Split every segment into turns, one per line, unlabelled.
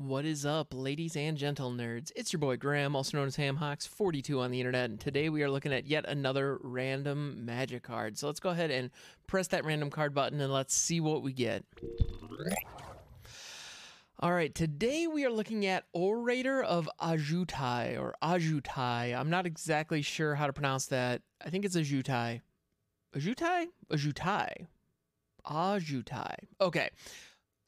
What is up, ladies and gentle nerds? It's your boy Graham, also known as HamHawks42 on the internet, and today we are looking at yet another random magic card. So let's go ahead and press that random card button and let's see what we get. All right, today we are looking at Orator of Ajutai or Ajutai. I'm not exactly sure how to pronounce that. I think it's Ajutai. Ajutai? Ajutai. Ajutai. Okay.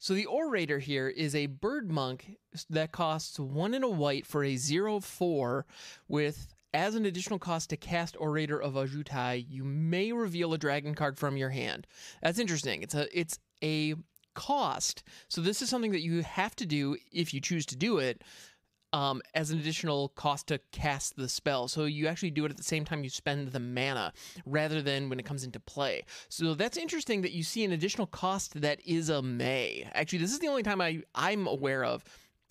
So the orator here is a bird monk that costs one in a white for a zero four with as an additional cost to cast Orator of Ajutai, you may reveal a dragon card from your hand. That's interesting. It's a it's a cost. So this is something that you have to do if you choose to do it um, as an additional cost to cast the spell. So you actually do it at the same time you spend the mana rather than when it comes into play. So that's interesting that you see an additional cost that is a May. Actually, this is the only time I, I'm aware of.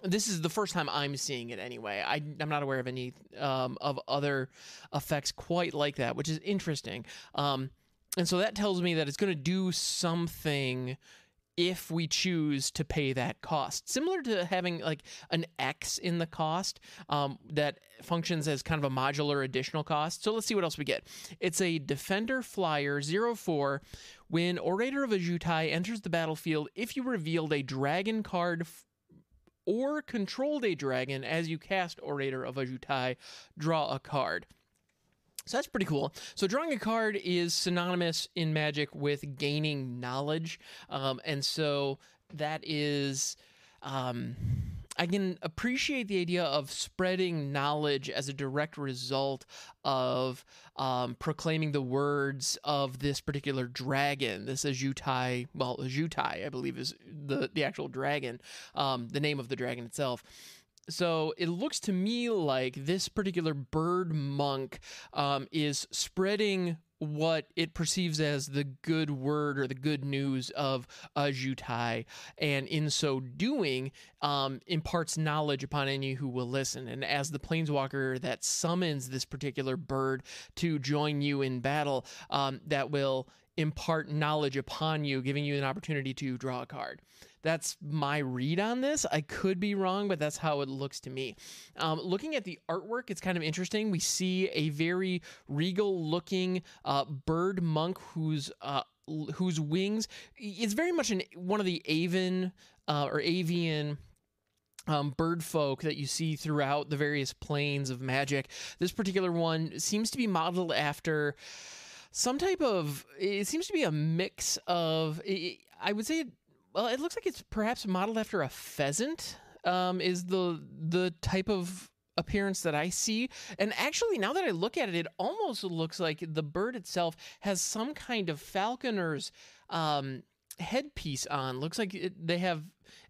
This is the first time I'm seeing it anyway. I, I'm not aware of any um, of other effects quite like that, which is interesting. Um, and so that tells me that it's going to do something if we choose to pay that cost. Similar to having like an X in the cost um, that functions as kind of a modular additional cost. So let's see what else we get. It's a Defender Flyer 04. When Orator of Ajutai enters the battlefield, if you revealed a dragon card f- or controlled a dragon as you cast Orator of Ajutai, draw a card. So that's pretty cool. So drawing a card is synonymous in Magic with gaining knowledge, um, and so that is. Um, I can appreciate the idea of spreading knowledge as a direct result of um, proclaiming the words of this particular dragon. This Ajutai, well, Ajutai, I believe, is the the actual dragon, um, the name of the dragon itself so it looks to me like this particular bird monk um, is spreading what it perceives as the good word or the good news of Ajutai, and in so doing, um, imparts knowledge upon any who will listen. And as the planeswalker that summons this particular bird to join you in battle, um, that will impart knowledge upon you, giving you an opportunity to draw a card. That's my read on this. I could be wrong, but that's how it looks to me. Um, looking at the artwork, it's kind of interesting. We see a very regal looking uh, bird monk who's uh, whose wings is very much an, one of the avian uh, or avian um, bird folk that you see throughout the various planes of magic. This particular one seems to be modeled after some type of. It seems to be a mix of. I would say well, it looks like it's perhaps modeled after a pheasant. Um, is the the type of appearance that I see. And actually, now that I look at it, it almost looks like the bird itself has some kind of falconer's um, headpiece on. Looks like it, they have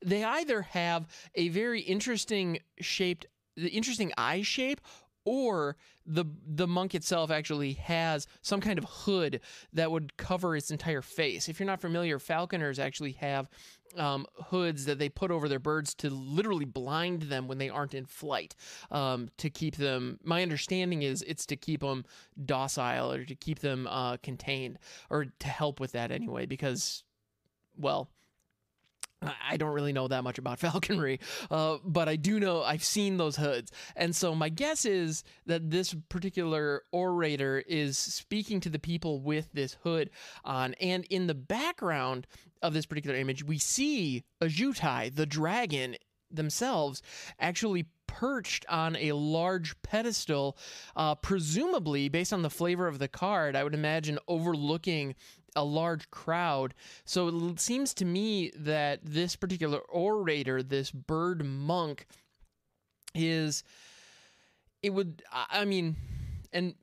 they either have a very interesting shaped the interesting eye shape or the the monk itself actually has some kind of hood that would cover its entire face. If you're not familiar, falconers actually have um, hoods that they put over their birds to literally blind them when they aren't in flight um, to keep them. My understanding is it's to keep them docile or to keep them uh, contained or to help with that anyway, because well I don't really know that much about falconry, uh, but I do know I've seen those hoods. And so my guess is that this particular orator is speaking to the people with this hood on. And in the background of this particular image, we see Ajutai, the dragon themselves, actually perched on a large pedestal, uh, presumably based on the flavor of the card, I would imagine overlooking a large crowd. So it seems to me that this particular orator, this bird monk, is. It would, I mean, and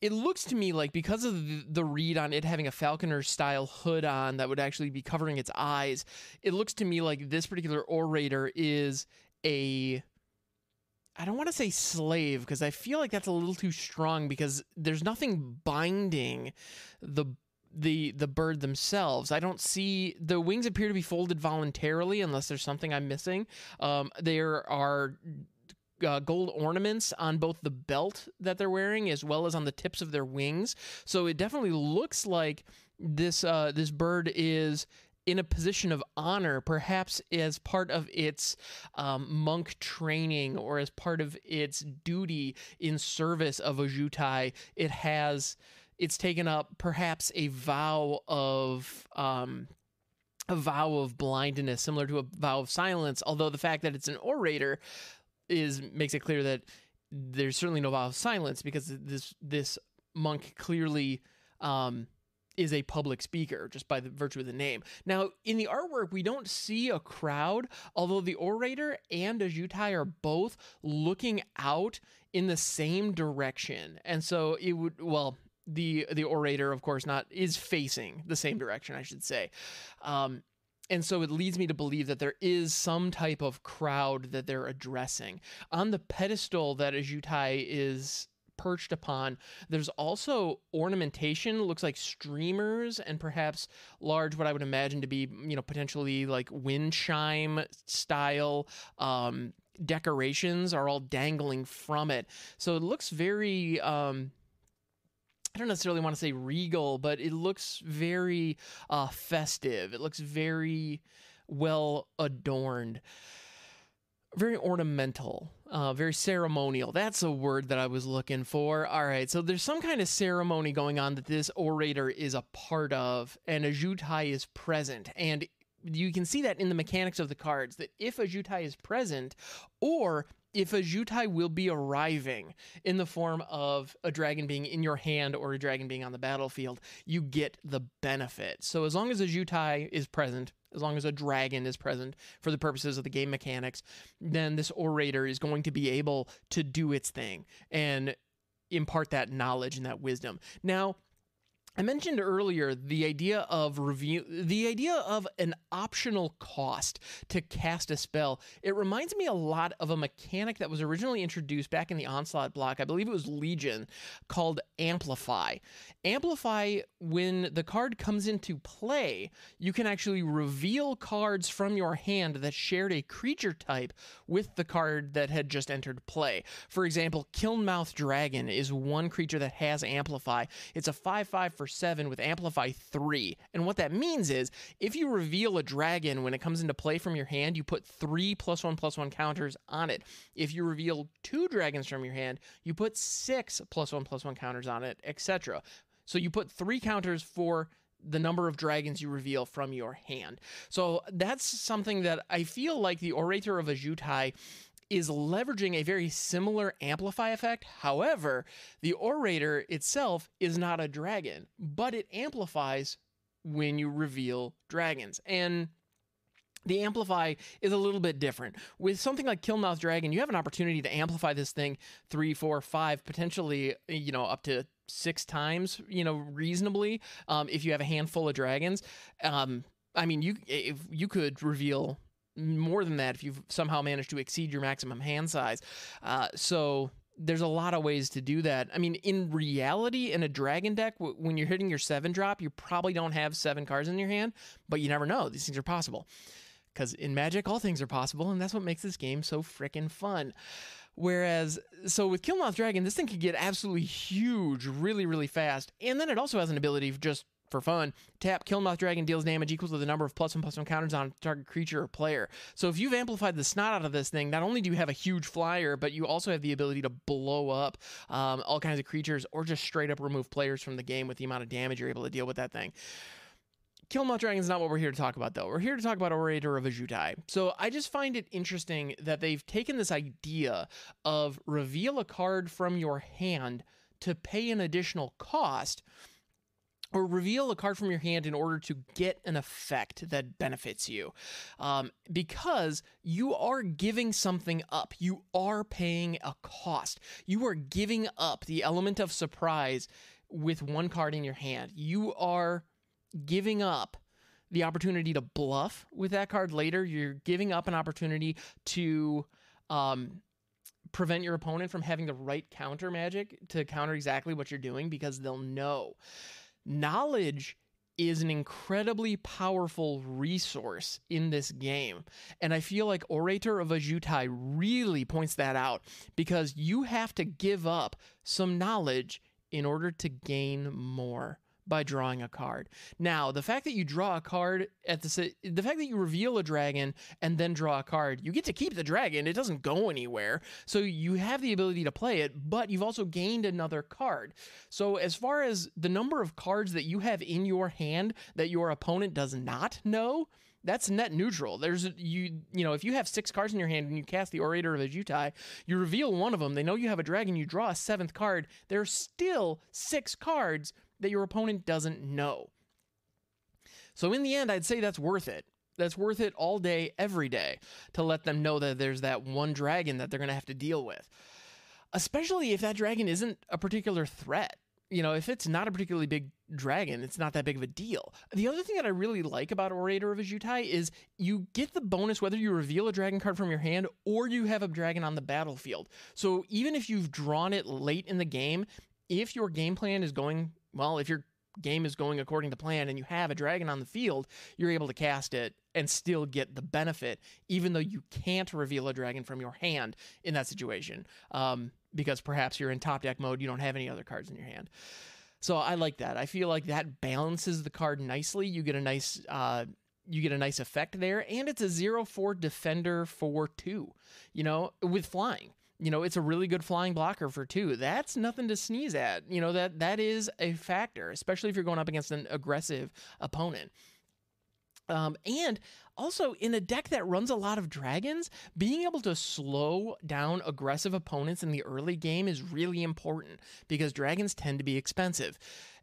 it looks to me like because of the, read on it having a falconer style hood on that would actually be covering its eyes, it looks to me like this particular orator is a I don't want to say slave because I feel like that's a little too strong because there's nothing binding the the the bird themselves. I don't see the wings appear to be folded voluntarily unless there's something I'm missing. Um, there are uh, gold ornaments on both the belt that they're wearing as well as on the tips of their wings. So it definitely looks like this uh, this bird is in a position of honor, perhaps as part of its um, monk training or as part of its duty in service of Ojutai, it has it's taken up perhaps a vow of um, a vow of blindness, similar to a vow of silence. Although the fact that it's an orator is makes it clear that there's certainly no vow of silence because this this monk clearly um, is a public speaker just by the virtue of the name. Now, in the artwork, we don't see a crowd, although the orator and Ojutai are both looking out in the same direction. And so it would, well, the the orator, of course, not is facing the same direction, I should say. Um, and so it leads me to believe that there is some type of crowd that they're addressing. On the pedestal that Ojutai is perched upon. There's also ornamentation, looks like streamers and perhaps large, what I would imagine to be, you know, potentially like wind chime style um, decorations are all dangling from it. So it looks very. Um, I don't necessarily want to say regal, but it looks very uh, festive. It looks very well adorned very ornamental, uh, very ceremonial. That's a word that I was looking for. All right, so there's some kind of ceremony going on that this orator is a part of, and Ojutai is present. And you can see that in the mechanics of the cards that if a Jutai is present, or if a Jutai will be arriving in the form of a dragon being in your hand or a dragon being on the battlefield, you get the benefit. So as long as a Jutai is present, as long as a dragon is present for the purposes of the game mechanics, then this orator is going to be able to do its thing and impart that knowledge and that wisdom. Now, I mentioned earlier the idea of review, the idea of an optional cost to cast a spell. It reminds me a lot of a mechanic that was originally introduced back in the Onslaught block. I believe it was Legion, called Amplify. Amplify, when the card comes into play, you can actually reveal cards from your hand that shared a creature type with the card that had just entered play. For example, Kilnmouth Dragon is one creature that has Amplify. It's a 5 5 for 7 with Amplify 3. And what that means is if you reveal a dragon when it comes into play from your hand, you put 3 plus 1 plus 1 counters on it. If you reveal two dragons from your hand, you put 6 plus 1 plus 1 counters on it, etc. So you put 3 counters for the number of dragons you reveal from your hand. So that's something that I feel like the Orator of Ojutai is leveraging a very similar amplify effect. However, the orator itself is not a dragon, but it amplifies when you reveal dragons. And the amplify is a little bit different. With something like Kilnmouth Dragon, you have an opportunity to amplify this thing three, four, five, potentially, you know, up to six times, you know, reasonably, um, if you have a handful of dragons. Um, I mean, you if you could reveal more than that if you've somehow managed to exceed your maximum hand size. Uh, so there's a lot of ways to do that. I mean, in reality, in a dragon deck, w- when you're hitting your seven drop, you probably don't have seven cards in your hand, but you never know. These things are possible. Because in Magic, all things are possible, and that's what makes this game so freaking fun. Whereas, so with Kilnmouth Dragon, this thing could get absolutely huge really, really fast. And then it also has an ability of just for fun, tap Kilnmouth Dragon deals damage equal to the number of plus one plus one counters on target creature or player. So if you've amplified the snot out of this thing, not only do you have a huge flyer, but you also have the ability to blow up um, all kinds of creatures or just straight up remove players from the game with the amount of damage you're able to deal with that thing. Kilnmouth Dragon is not what we're here to talk about, though. We're here to talk about Orator of Ojutai. So I just find it interesting that they've taken this idea of reveal a card from your hand to pay an additional cost or reveal a card from your hand in order to get an effect that benefits you. Um, because you are giving something up. You are paying a cost. You are giving up the element of surprise with one card in your hand. You are giving up the opportunity to bluff with that card later. You're giving up an opportunity to. Um, prevent your opponent from having the right counter magic to counter exactly what you're doing because they'll know knowledge is an incredibly powerful resource in this game. And I feel like Orator of Ajutai really points that out because you have to give up some knowledge in order to gain more by drawing a card. Now, the fact that you draw a card at the the fact that you reveal a dragon and then draw a card, you get to keep the dragon. It doesn't go anywhere. So you have the ability to play it, but you've also gained another card. So as far as the number of cards that you have in your hand that your opponent does not know, that's net neutral. There's you you know if you have six cards in your hand and you cast the Orator of Ojutai, you reveal one of them. They know you have a dragon. You draw a seventh card. There's still six cards that your opponent doesn't know. So in the end, I'd say that's worth it. That's worth it all day, every day, to let them know that there's that one dragon that they're going to have to deal with. Especially if that dragon isn't a particular threat you know, if it's not a particularly big dragon, it's not that big of a deal. The other thing that I really like about Orator of Ojutai is you get the bonus whether you reveal a dragon card from your hand or you have a dragon on the battlefield. So even if you've drawn it late in the game, if your game plan is going well, if your game is going according to plan and you have a dragon on the field, you're able to cast it and still get the benefit, even though you can't reveal a dragon from your hand in that situation. Um, because perhaps you're in top deck mode, you don't have any other cards in your hand. So I like that. I feel like that balances the card nicely. You get a nice uh, you get a nice effect there, and it's a zero four defender for two. You know, with flying. You know, it's a really good flying blocker for two. That's nothing to sneeze at. You know that that is a factor, especially if you're going up against an aggressive opponent. Um, and also, in a deck that runs a lot of dragons, being able to slow down aggressive opponents in the early game is really important because dragons tend to be expensive.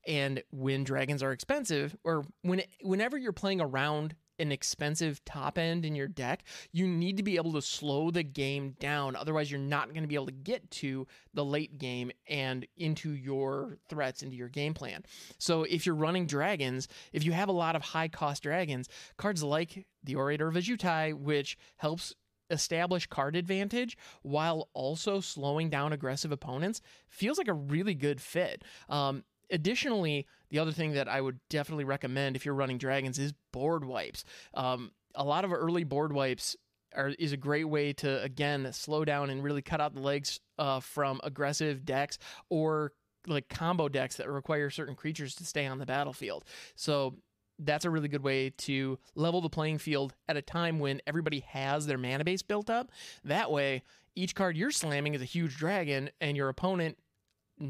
And when dragons are expensive, or when whenever you're playing around an expensive top end in your deck, you need to be able to slow the game down. Otherwise, you're not going to be able to get to the late game and into your threats, into your game plan. So, if you're running dragons, if you have a lot of high cost dragons, cards like the Orator of Ojutai, which helps establish card advantage while also slowing down aggressive opponents, feels like a really good fit. Um, additionally, the other thing that I would definitely recommend if you're running dragons is board wipes. Um, a lot of early board wipes are, is a great way to again slow down and really cut out the legs uh, from aggressive decks or like combo decks that require certain creatures to stay on the battlefield. So that's a really good way to level the playing field at a time when everybody has their mana base built up. That way, each card you're slamming is a huge dragon, and your opponent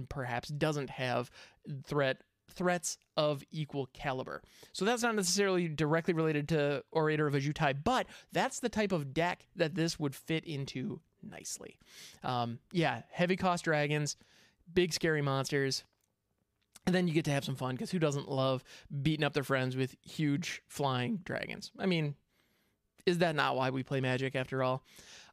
perhaps doesn't have threat threats of equal caliber. So that's not necessarily directly related to Orator of Ojutai, but that's the type of deck that this would fit into nicely. Um, yeah, heavy cost dragons, big scary monsters. And then you get to have some fun because who doesn't love beating up their friends with huge flying dragons? I mean, is that not why we play Magic after all?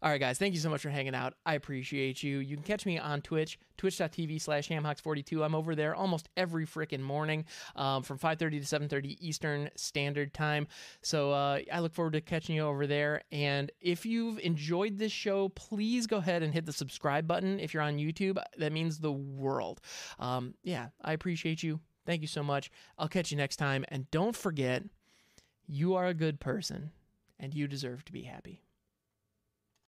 All right, guys, thank you so much for hanging out. I appreciate you. You can catch me on Twitch, twitch.tv slash hamhocks42. I'm over there almost every freaking morning um, from 5.30 to 7.30 Eastern Standard Time. So uh, I look forward to catching you over there. And if you've enjoyed this show, please go ahead and hit the subscribe button if you're on YouTube. That means the world. Um, yeah, I appreciate you. Thank you so much. I'll catch you next time. And don't forget, you are a good person and you deserve to be happy.